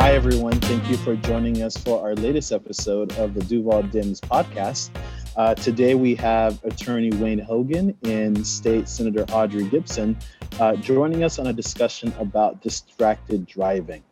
Hi, everyone. Thank you for joining us for our latest episode of the Duval Dems podcast. Uh, today, we have attorney Wayne Hogan and State Senator Audrey Gibson uh, joining us on a discussion about distracted driving.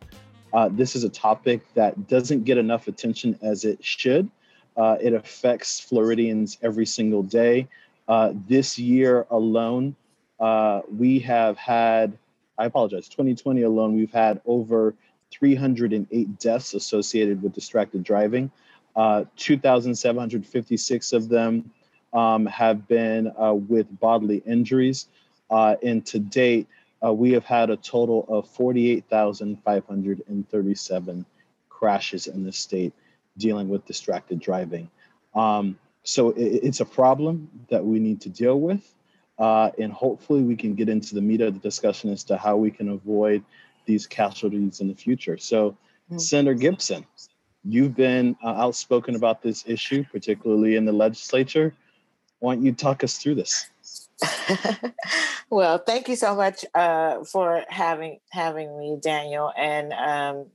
Uh, this is a topic that doesn't get enough attention as it should. Uh, it affects Floridians every single day. Uh, this year alone, uh, we have had, I apologize, 2020 alone, we've had over 308 deaths associated with distracted driving. Uh, 2,756 of them um, have been uh, with bodily injuries. Uh, and to date, uh, we have had a total of 48,537 crashes in the state dealing with distracted driving. Um, so it, it's a problem that we need to deal with. Uh, and hopefully we can get into the meat of the discussion as to how we can avoid these casualties in the future. So, mm-hmm. Senator Gibson, you've been uh, outspoken about this issue, particularly in the legislature. Why don't you talk us through this? well, thank you so much uh, for having having me, Daniel, and um,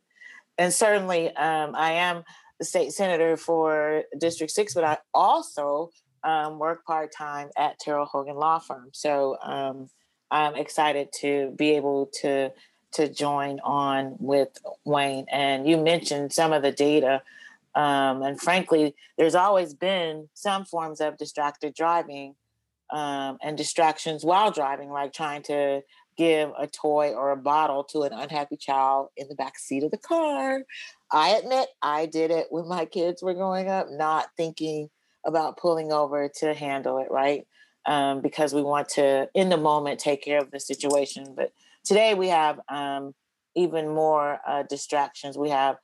and certainly um, I am the state senator for District Six, but I also um, work part time at Terrell Hogan Law Firm. So um, I'm excited to be able to to join on with Wayne. And you mentioned some of the data. Um, and frankly, there's always been some forms of distracted driving um, and distractions while driving, like trying to give a toy or a bottle to an unhappy child in the back seat of the car. I admit I did it when my kids were growing up, not thinking about pulling over to handle it, right? Um, because we want to, in the moment, take care of the situation. But today we have um, even more uh, distractions. We have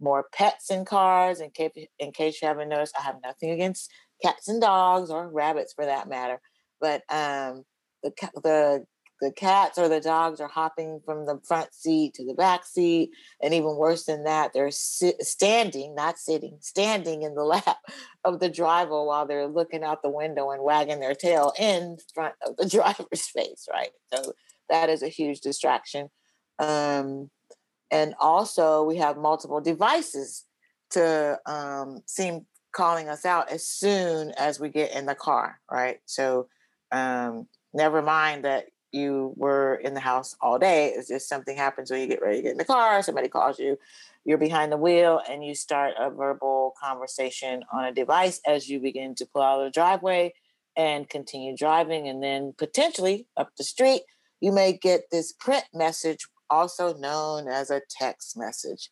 more pets in cars. In case, in case you haven't noticed, I have nothing against cats and dogs or rabbits for that matter but um, the the the cats or the dogs are hopping from the front seat to the back seat, and even worse than that, they're standing, not sitting, standing in the lap of the driver while they're looking out the window and wagging their tail in front of the driver's face. Right, so that is a huge distraction. Um, and also, we have multiple devices to um, seem calling us out as soon as we get in the car. Right, so um, never mind that you were in the house all day. It's just something happens when you get ready to get in the car, somebody calls you, you're behind the wheel, and you start a verbal conversation on a device as you begin to pull out of the driveway and continue driving. And then potentially up the street, you may get this print message, also known as a text message.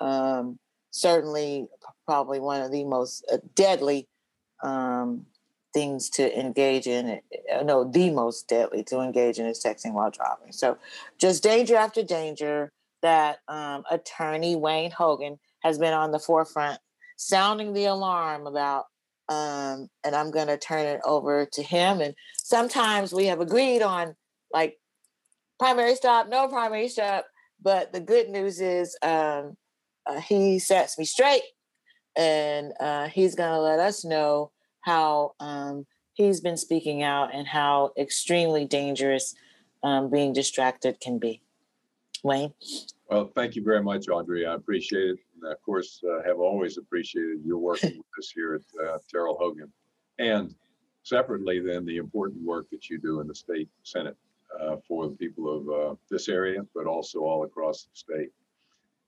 Um, certainly, probably one of the most uh, deadly um, things to engage in. Uh, no, the most deadly to engage in is texting while driving. So, just danger after danger that um, attorney Wayne Hogan has been on the forefront, sounding the alarm about. Um, and I'm going to turn it over to him. And sometimes we have agreed on like primary stop, no primary stop. But the good news is um, uh, he sets me straight and uh, he's going to let us know how um, he's been speaking out and how extremely dangerous um, being distracted can be. Wayne? Well, thank you very much, Audrey. I appreciate it. And of course, uh, have always appreciated your working with us here at uh, Terrell Hogan. And separately, then, the important work that you do in the state Senate uh, for the people of uh, this area, but also all across the state.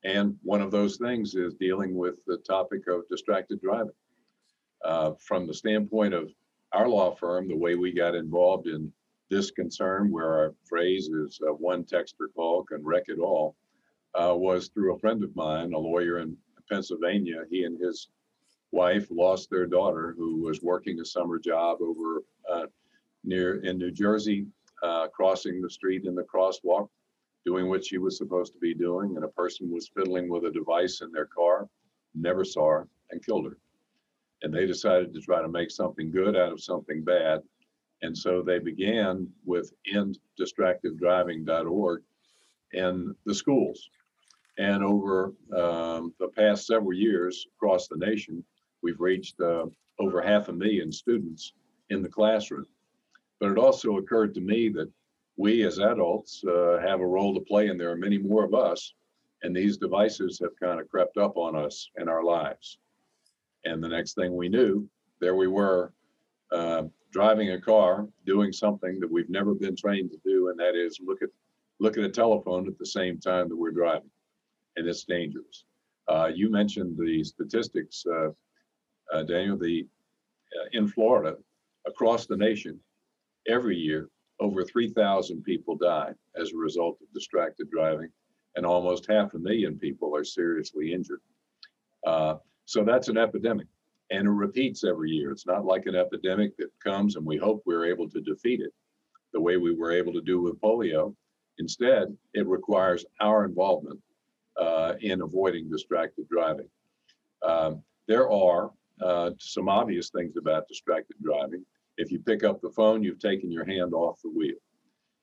And one of those things is dealing with the topic of distracted driving. Uh, from the standpoint of our law firm, the way we got involved in this concern, where our phrase is uh, one texter call can wreck it all, uh, was through a friend of mine, a lawyer in Pennsylvania. He and his wife lost their daughter, who was working a summer job over uh, near in New Jersey, crossing the street in the crosswalk, doing what she was supposed to be doing, and a person was fiddling with a device in their car, never saw her, and killed her and they decided to try to make something good out of something bad. And so they began with enddistracteddriving.org in the schools. And over um, the past several years across the nation, we've reached uh, over half a million students in the classroom. But it also occurred to me that we as adults uh, have a role to play, and there are many more of us And these devices have kind of crept up on us in our lives. And the next thing we knew, there we were uh, driving a car, doing something that we've never been trained to do, and that is look at look at a telephone at the same time that we're driving, and it's dangerous. Uh, you mentioned the statistics, uh, uh Daniel. The uh, in Florida, across the nation, every year over 3,000 people die as a result of distracted driving, and almost half a million people are seriously injured. Uh, so that's an epidemic and it repeats every year. It's not like an epidemic that comes and we hope we're able to defeat it the way we were able to do with polio. Instead, it requires our involvement uh, in avoiding distracted driving. Um, there are uh, some obvious things about distracted driving. If you pick up the phone, you've taken your hand off the wheel.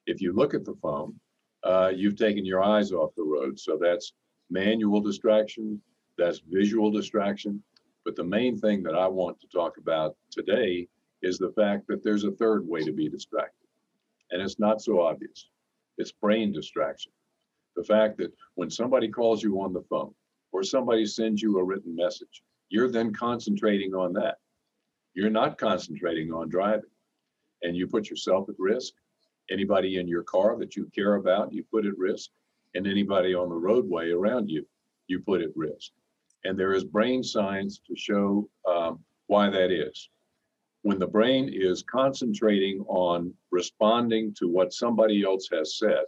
If you look at the phone, uh, you've taken your eyes off the road. So that's manual distraction, that's visual distraction, but the main thing that I want to talk about today is the fact that there's a third way to be distracted. And it's not so obvious. It's brain distraction. The fact that when somebody calls you on the phone or somebody sends you a written message, you're then concentrating on that. You're not concentrating on driving. And you put yourself at risk. Anybody in your car that you care about, you put at risk. And anybody on the roadway around you, you put at risk. And there is brain science to show um, why that is. When the brain is concentrating on responding to what somebody else has said,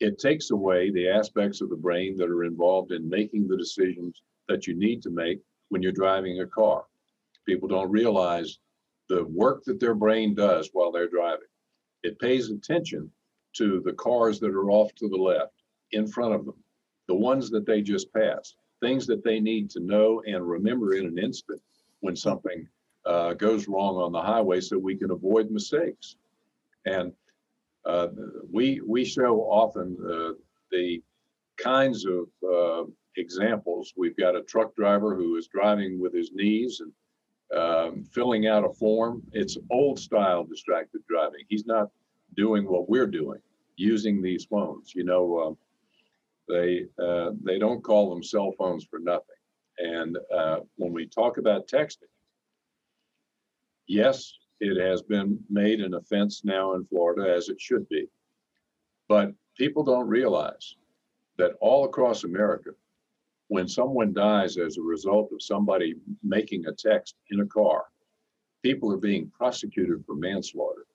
it takes away the aspects of the brain that are involved in making the decisions that you need to make when you're driving a car. People don't realize the work that their brain does while they're driving. It pays attention to the cars that are off to the left in front of them, the ones that they just passed things that they need to know and remember in an instant when something uh, goes wrong on the highway so we can avoid mistakes. And uh, we, we show often uh, the kinds of uh, examples. We've got a truck driver who is driving with his knees and um, filling out a form. It's old style distracted driving. He's not doing what we're doing using these phones. You know, um, they uh, they don't call them cell phones for nothing. And uh, when we talk about texting, yes, it has been made an offense now in Florida, as it should be. But people don't realize that all across America, when someone dies as a result of somebody making a text in a car, people are being prosecuted for manslaughter,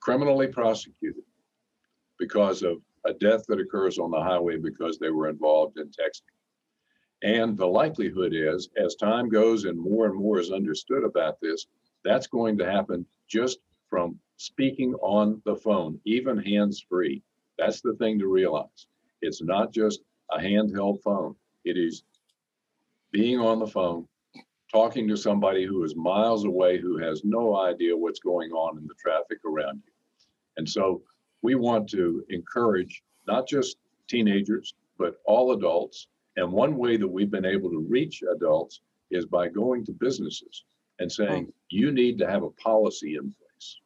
criminally prosecuted because of a death that occurs on the highway because they were involved in texting. And the likelihood is, as time goes and more and more is understood about this, that's going to happen just from speaking on the phone, even hands free. That's the thing to realize. It's not just a handheld phone, it is being on the phone, talking to somebody who is miles away, who has no idea what's going on in the traffic around you. And so we want to encourage not just teenagers, but all adults. And one way that we've been able to reach adults is by going to businesses and saying, you need to have a policy in place.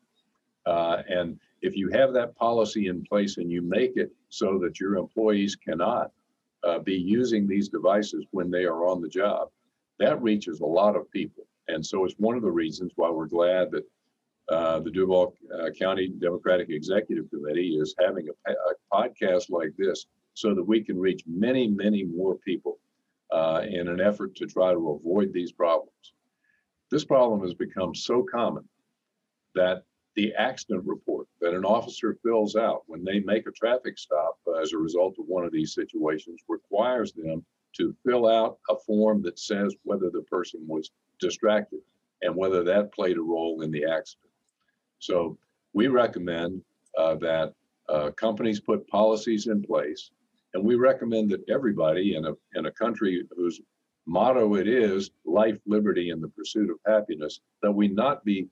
Uh, and if you have that policy in place and you make it so that your employees cannot uh, be using these devices when they are on the job, that reaches a lot of people. And so it's one of the reasons why we're glad that uh, the Duval uh, County Democratic Executive Committee is having a, a, podcast like this so that we can reach many, many more people uh, in an effort to try to avoid these problems. This problem has become so common that the accident report that an officer fills out when they make a traffic stop as a result of one of these situations requires them to fill out a form that says whether the person was distracted and whether that played a role in the accident. So we recommend uh, that uh, companies put policies in place, and we recommend that everybody in a in a country whose motto it is life, liberty, and the pursuit of happiness, that we not be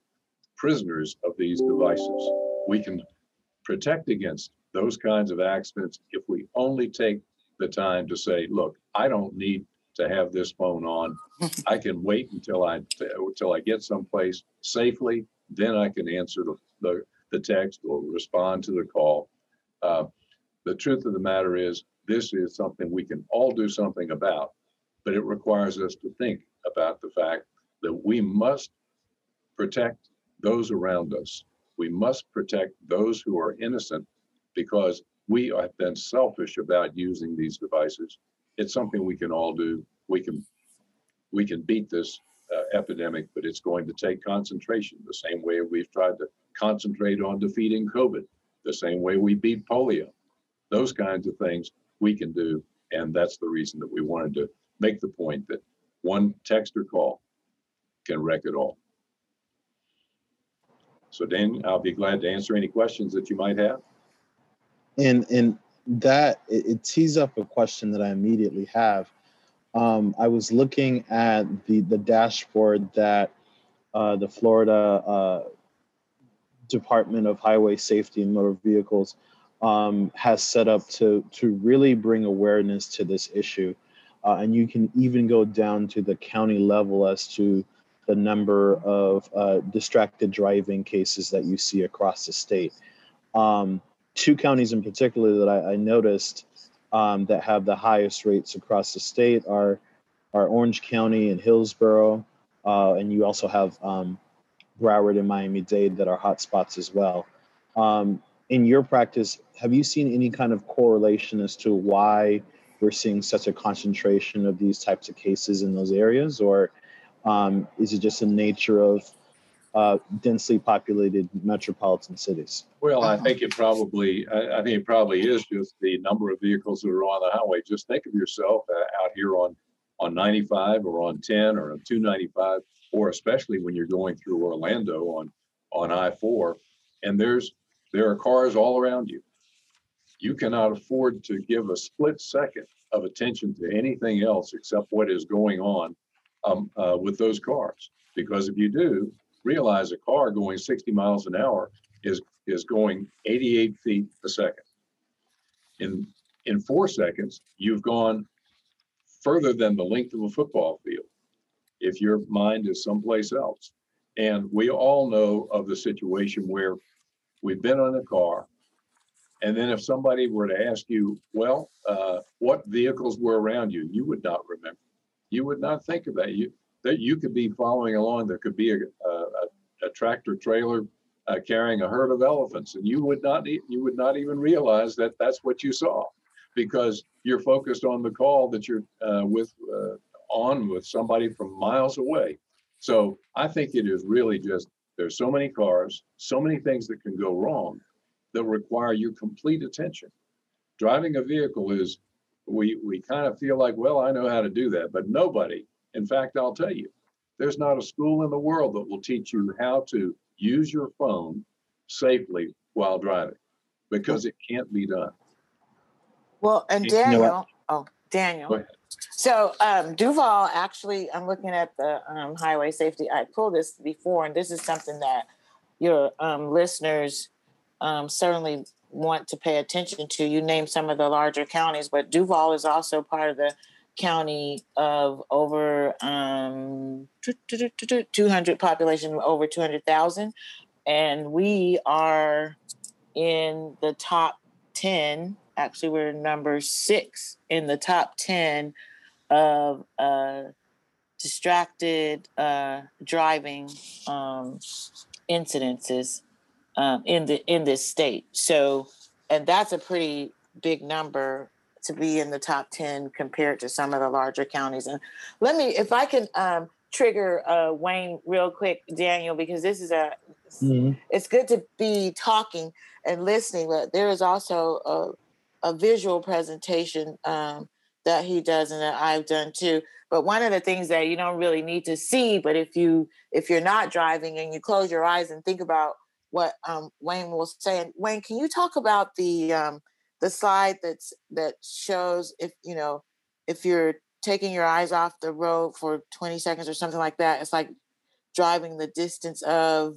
prisoners of these devices. We can protect against those kinds of accidents if we only take the time to say, look, I don't need to have this phone on. I can wait until I until I get someplace safely then I can answer the, the, the text or respond to the call. Uh, the truth of the matter is this is something we can all do something about, but it requires us to think about the fact that we must protect those around us. We must protect those who are innocent because we have been selfish about using these devices. It's something we can all do. We can we can beat this uh, epidemic, but it's going to take concentration the same way we've tried to concentrate on defeating COVID, the same way we beat polio. Those kinds of things we can do. And that's the reason that we wanted to make the point that one text or call can wreck it all. So Dan, I'll be glad to answer any questions that you might have. And and that it, it tees up a question that I immediately have. Um, I was looking at the the dashboard that uh, the Florida uh, Department of Highway Safety and Motor Vehicles um, has set up to to really bring awareness to this issue, uh, and you can even go down to the county level as to the number of uh, distracted driving cases that you see across the state. Um, two counties in particular that I, I noticed um, that have the highest rates across the state are are Orange County and Hillsborough, uh, and you also have um, Broward and Miami Dade that are hotspots as well. Um, in your practice, have you seen any kind of correlation as to why we're seeing such a concentration of these types of cases in those areas, or um, is it just the nature of uh, densely populated metropolitan cities? Well, I think it probably, I, I, think it probably is just the number of vehicles that are on the highway. Just think of yourself uh, out here on on 95 or on 10 or on 295, or especially when you're going through Orlando on on I-4, and there's there are cars all around you. You cannot afford to give a split second of attention to anything else except what is going on um, uh, with those cars. Because if you do, realize a car going 60 miles an hour is is going 88 feet a second. In in four seconds, you've gone further than the length of a football field if your mind is someplace else. And we all know of the situation where we've been in a car, and then if somebody were to ask you, well, uh, what vehicles were around you, you would not remember you would not think of that. You that you could be following along. There could be a, a, a tractor trailer uh, carrying a herd of elephants, and you would not you would not even realize that that's what you saw, because you're focused on the call that you're uh, with uh, on with somebody from miles away. So I think it is really just there's so many cars, so many things that can go wrong that require your complete attention. Driving a vehicle is we we kind of feel like, well, I know how to do that, but nobody. In fact, I'll tell you, there's not a school in the world that will teach you how to use your phone safely while driving because it can't be done. Well, and Daniel, oh, Daniel. So um, Duval, actually, I'm looking at the um, highway safety. I pulled this before, and this is something that your um, listeners um, certainly want to pay attention to. You name some of the larger counties, but Duval is also part of the county of over um, 200 population, over 200,000. And we are in the top 10. Actually, we're number six in the top 10 of uh, distracted uh, driving um, incidences um, in the in this state. So, and that's a pretty big number to be in the top 10 compared to some of the larger counties. And let me, if I can um, trigger uh, Wayne real quick, Daniel, because this is a, mm-hmm. it's good to be talking and listening, but there is also a, a visual presentation um, that he does and that I've done too. But one of the things that you don't really need to see, but if you if you're not driving and you close your eyes and think about what um, Wayne was saying. Wayne, can you talk about the um, the slide that's that shows if you know if you're taking your eyes off the road for 20 seconds or something like that, it's like driving the distance of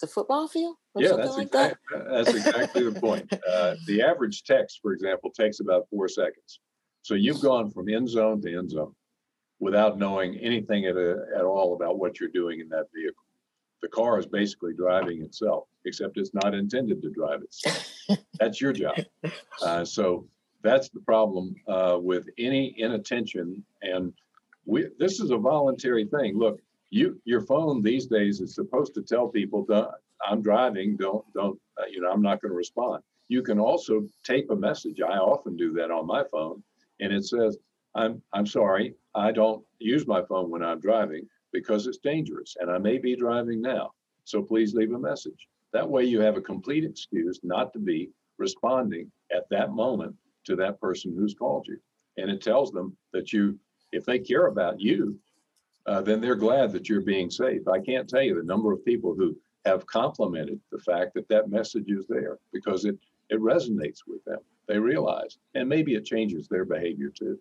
the football field. yeah, that's, like exactly, that? that's exactly the point. Uh, the average text, for example, takes about four seconds. So you've gone from end zone to end zone without knowing anything at, a, at all about what you're doing in that vehicle The car is basically driving itself, except it's not intended to drive itself. That's your job. Uh, so that's the problem uh, with any inattention. And we, this is a voluntary thing. Look, you, your phone these days is supposed to tell people, "Don't- I'm driving, don't, don't, uh, you know, I'm not going to respond. You can also tape a message. I often do that on my phone. And it says, I'm, I'm sorry, I don't use my phone when I'm driving because it's dangerous and I may be driving now. So please leave a message. That way you have a complete excuse not to be responding at that moment to that person who's called you. And it tells them that you, if they care about you, uh, then they're glad that you're being safe. I can't tell you the number of people who have complimented the fact that that message is there because it, it resonates with them. They realize, and maybe it changes their behavior too.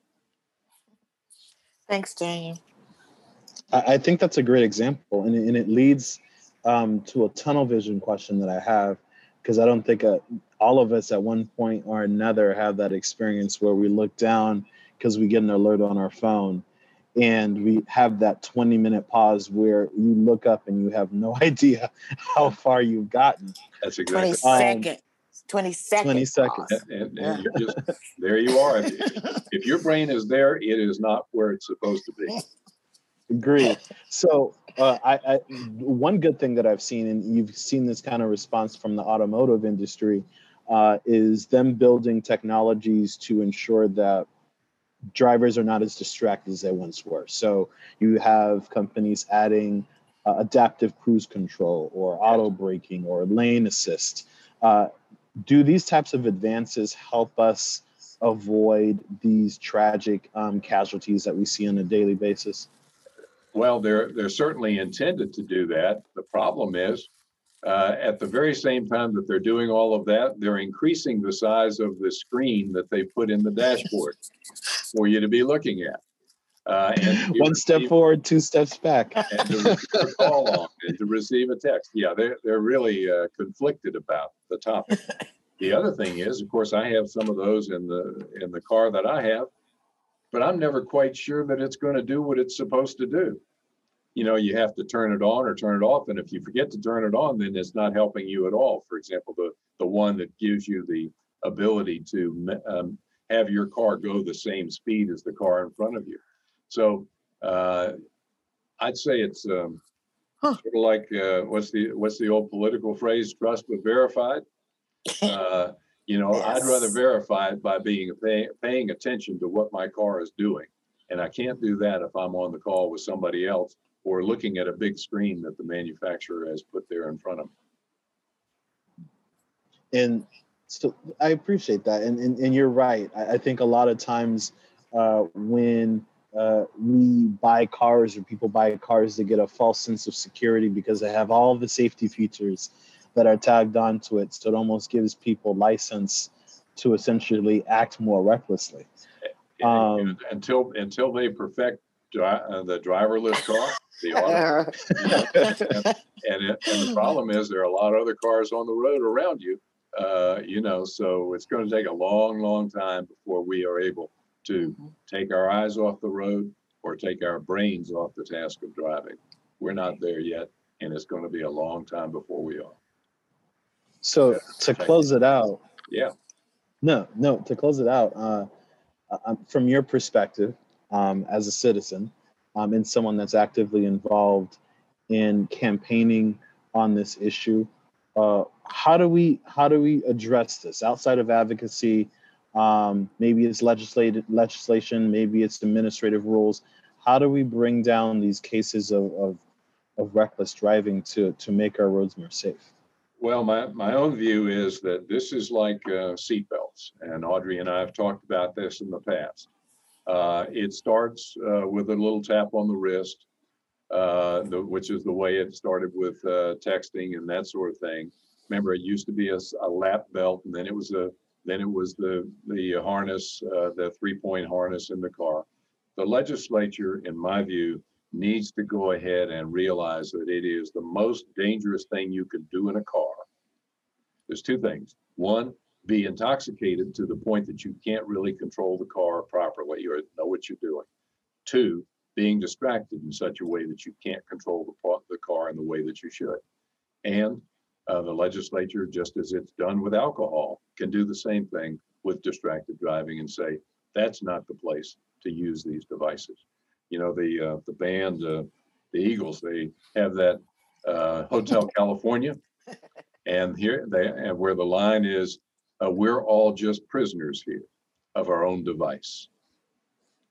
Thanks, Daniel. I, I think that's a great example, and, it- and it leads um, to a tunnel vision question that I have, because I don't think uh, all of us at one point or another have that experience where we look down because we get an alert on our phone, and we have that 20 minute pause where you look up and you have no idea how far you've gotten. That's 20 exactly. Um, seconds. 20 seconds. 20 seconds. pause. And, and, and you're just, there you are. If, if your brain is there, it is not where it's supposed to be. Agreed. So, uh, I, I one good thing that I've seen, and you've seen this kind of response from the automotive industry, uh, is them building technologies to ensure that drivers are not as distracted as they once were. So, you have companies adding uh, adaptive cruise control, or auto braking, or lane assist. Uh, do these types of advances help us avoid these tragic um, casualties that we see on a daily basis? Well, they're, they're certainly intended to do that. The problem is, uh, at the very same time that they're doing all of that, they're increasing the size of the screen that they put in the dashboard for you to be looking at. Uh, and One step receive- forward, two steps back. And to receive a call on and to receive a text. Yeah, they're, they're really uh, conflicted about the topic. The other thing is, of course, I have some of those in the, in the car that I have, but I'm never quite sure that it's going to do what it's supposed to do. You know, you have to turn it on or turn it off, and if you forget to turn it on, then it's not helping you at all. For example, the, the one that gives you the ability to um, have your car go the same speed as the car in front of you. So uh, I'd say it's um, Huh. sort of like uh, what's the what's the old political phrase? Trust but verified. Uh, you know, I'd rather verify it by being pay, paying attention to what my car is doing, and I can't do that if I'm on the call with somebody else or looking at a big screen that the manufacturer has put there in front of me. And so I appreciate that. And, and, and you're right. I, I think a lot of times uh, when uh, we buy cars or people buy cars, they get a false sense of security because they have all the safety features that are tagged onto it. So it almost gives people license to essentially act more recklessly. Um, until until they perfect dri- uh, the driverless car, the auto, and it, and the problem is there are a lot of other cars on the road around you. Uh, you know, so it's going to take a long, long time before we are able to take our eyes off the road or take our brains off the task of driving. We're not there yet, and it's going to be a long time before we are. So to close it out, Yeah. No, no. To close it out, uh, uh, from your perspective, um, as a citizen, um, and someone that's actively involved in campaigning on this issue, uh, how do we how do we address this outside of advocacy? Um, maybe it's legislated legislation, maybe it's administrative rules. How do we bring down these cases of, of, of reckless driving to to make our roads more safe? Well, my, my own view is that this is like uh, seatbelts, and Audrey and I have talked about this in the past. Uh, it starts uh, with a little tap on the wrist, uh, the, which is the way it started with uh, texting and that sort of thing. Remember, it used to be a lap belt, and then it was a then it was the the harness, uh, the three point harness in the car. The legislature, in my view, needs to go ahead and realize that it is the most dangerous thing you can do in a car. There's two things. One, be intoxicated to the point that you can't really control the car properly or know what you're doing. Two, being distracted in such a way that you can't control the, the car in the way that you should. And uh, the legislature, just as it's done with alcohol, can do the same thing with distracted driving and say, that's not the place to use these devices. You know, the, uh, the band, uh, the Eagles, they have that uh, Hotel California. And here they, and where the line is, uh, we're all just prisoners here of our own device.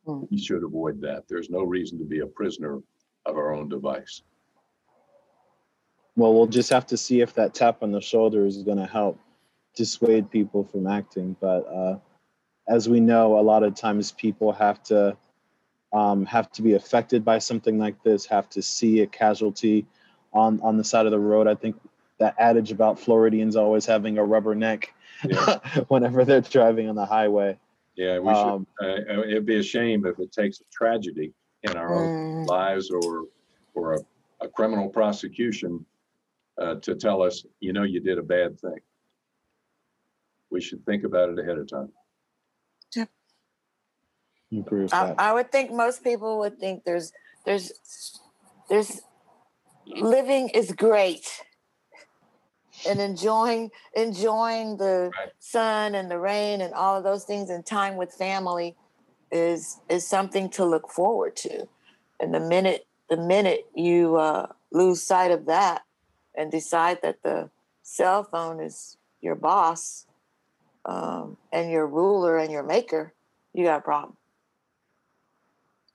Hmm. We should avoid that. There's no reason to be a prisoner of our own device. Well, we'll just have to see if that tap on the shoulder is going to help dissuade people from acting. But uh, as we know, a lot of times people have to um, have to be affected by something like this, have to see a casualty on on the side of the road. I think that adage about Floridians always having a rubber neck Yeah. whenever they're driving on the highway. Yeah, we should, Um, uh, it'd be a shame if it takes a tragedy in our own Mm, lives or, or a, a criminal prosecution uh, to tell us, you know, you did a bad thing. We should think about it ahead of time. I agree with I. I would think most people would think there's there's there's living is great and enjoying enjoying the Right. sun and the rain and all of those things and time with family is is something to look forward to and the minute the minute you uh, lose sight of that and decide that the cell phone is your boss um, and your ruler and your maker you got a problem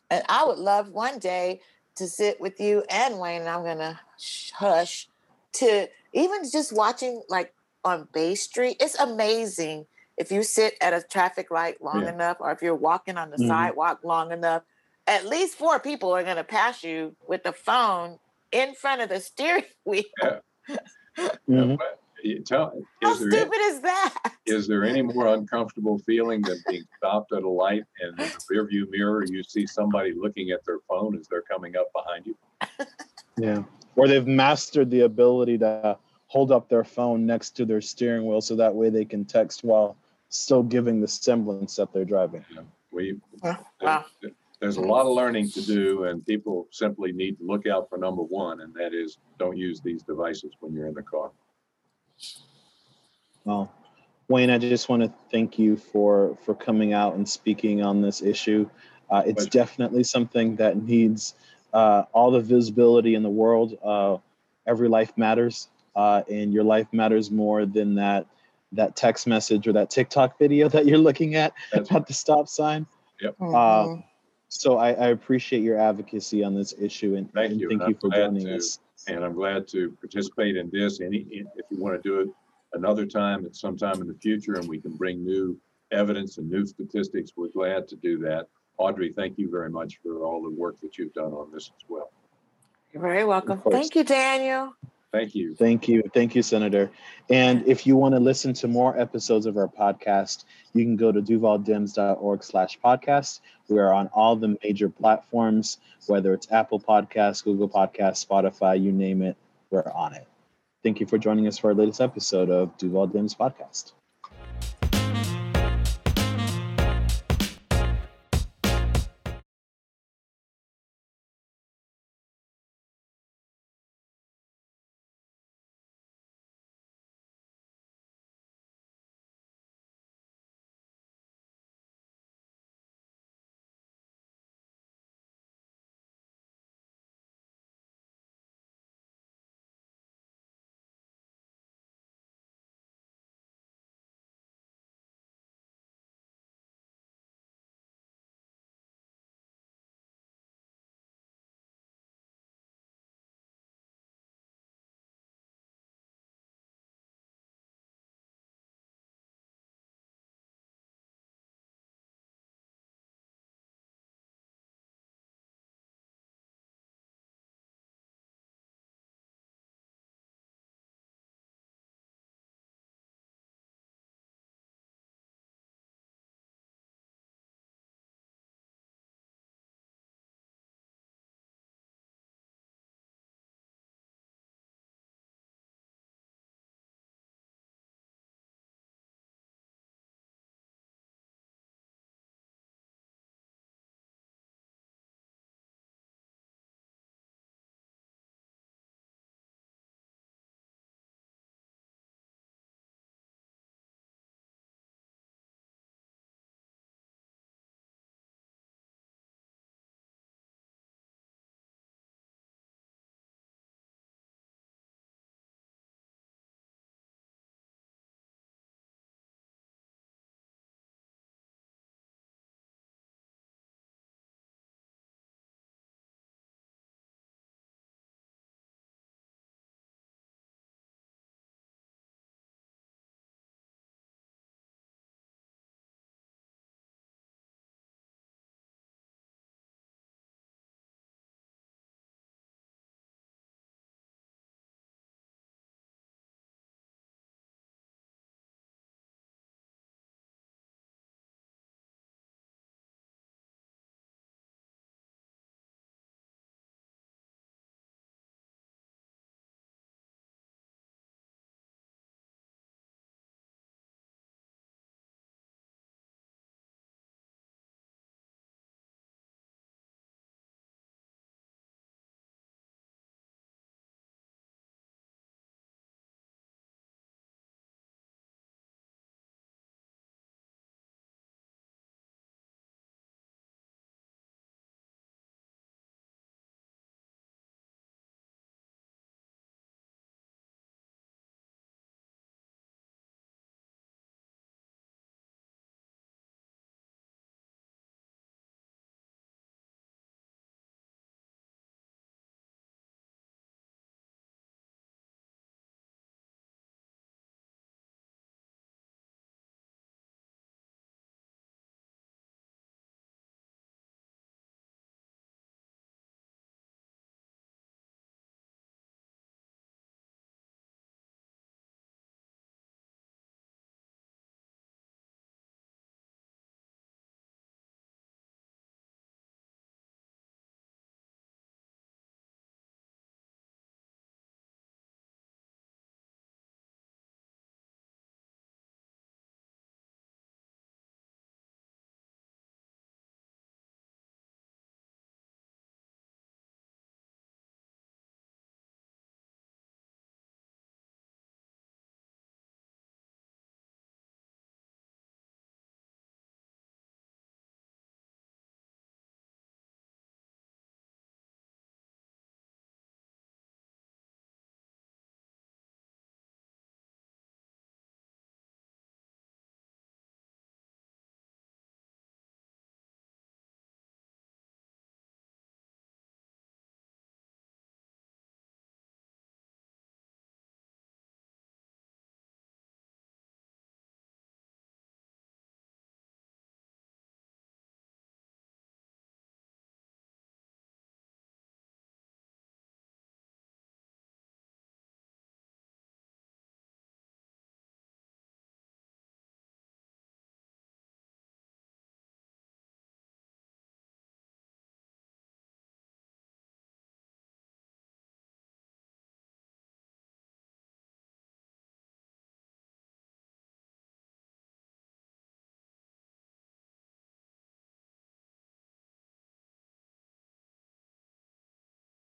and I would love one day to sit with you and Wayne, and I'm gonna hush to even just watching like on Bay Street. It's amazing if you sit at a traffic light long Yeah. enough, or if you're walking on the Mhm. sidewalk long enough. At least four people are gonna pass you with the phone in front of the steering wheel. But you Tell, How is there, stupid is that? is there any more uncomfortable feeling than being stopped at a light and in the rearview mirror, you see somebody looking at their phone as they're coming up behind you? Yeah. Or they've mastered the ability to hold up their phone next to their steering wheel so that way they can text while still giving the semblance that they're driving. We, Wow. there's a lot of learning to do and people simply need to look out for number one, and that is don't use these devices when you're in the car. Well, Wayne, I just want to thank you for for coming out and speaking on this issue. Uh, it's Pleasure. definitely something that needs uh, all the visibility in the world. Uh, every life matters, uh, and your life matters more than that that text message or that TikTok video that you're looking at That's at the stop sign. Mhm. So I, I appreciate your advocacy on this issue, and Thank and you, thank you for glad joining to- us. And I'm glad to participate in this. Any, if you want to do it another time at some time in the future and we can bring new evidence and new statistics, we're glad to do that. Audrey, thank you very much for all the work that you've done on this as well. You're very welcome. Thank you, Daniel. Thank you. Thank you. Thank you, Senator. And if you want to listen to more episodes of our podcast, you can go to duvaldems.org slash podcast. We are on all the major platforms, whether it's Apple Podcasts, Google Podcasts, Spotify, you name it, we're on it. Thank you for joining us for our latest episode of Duval Dems Podcast.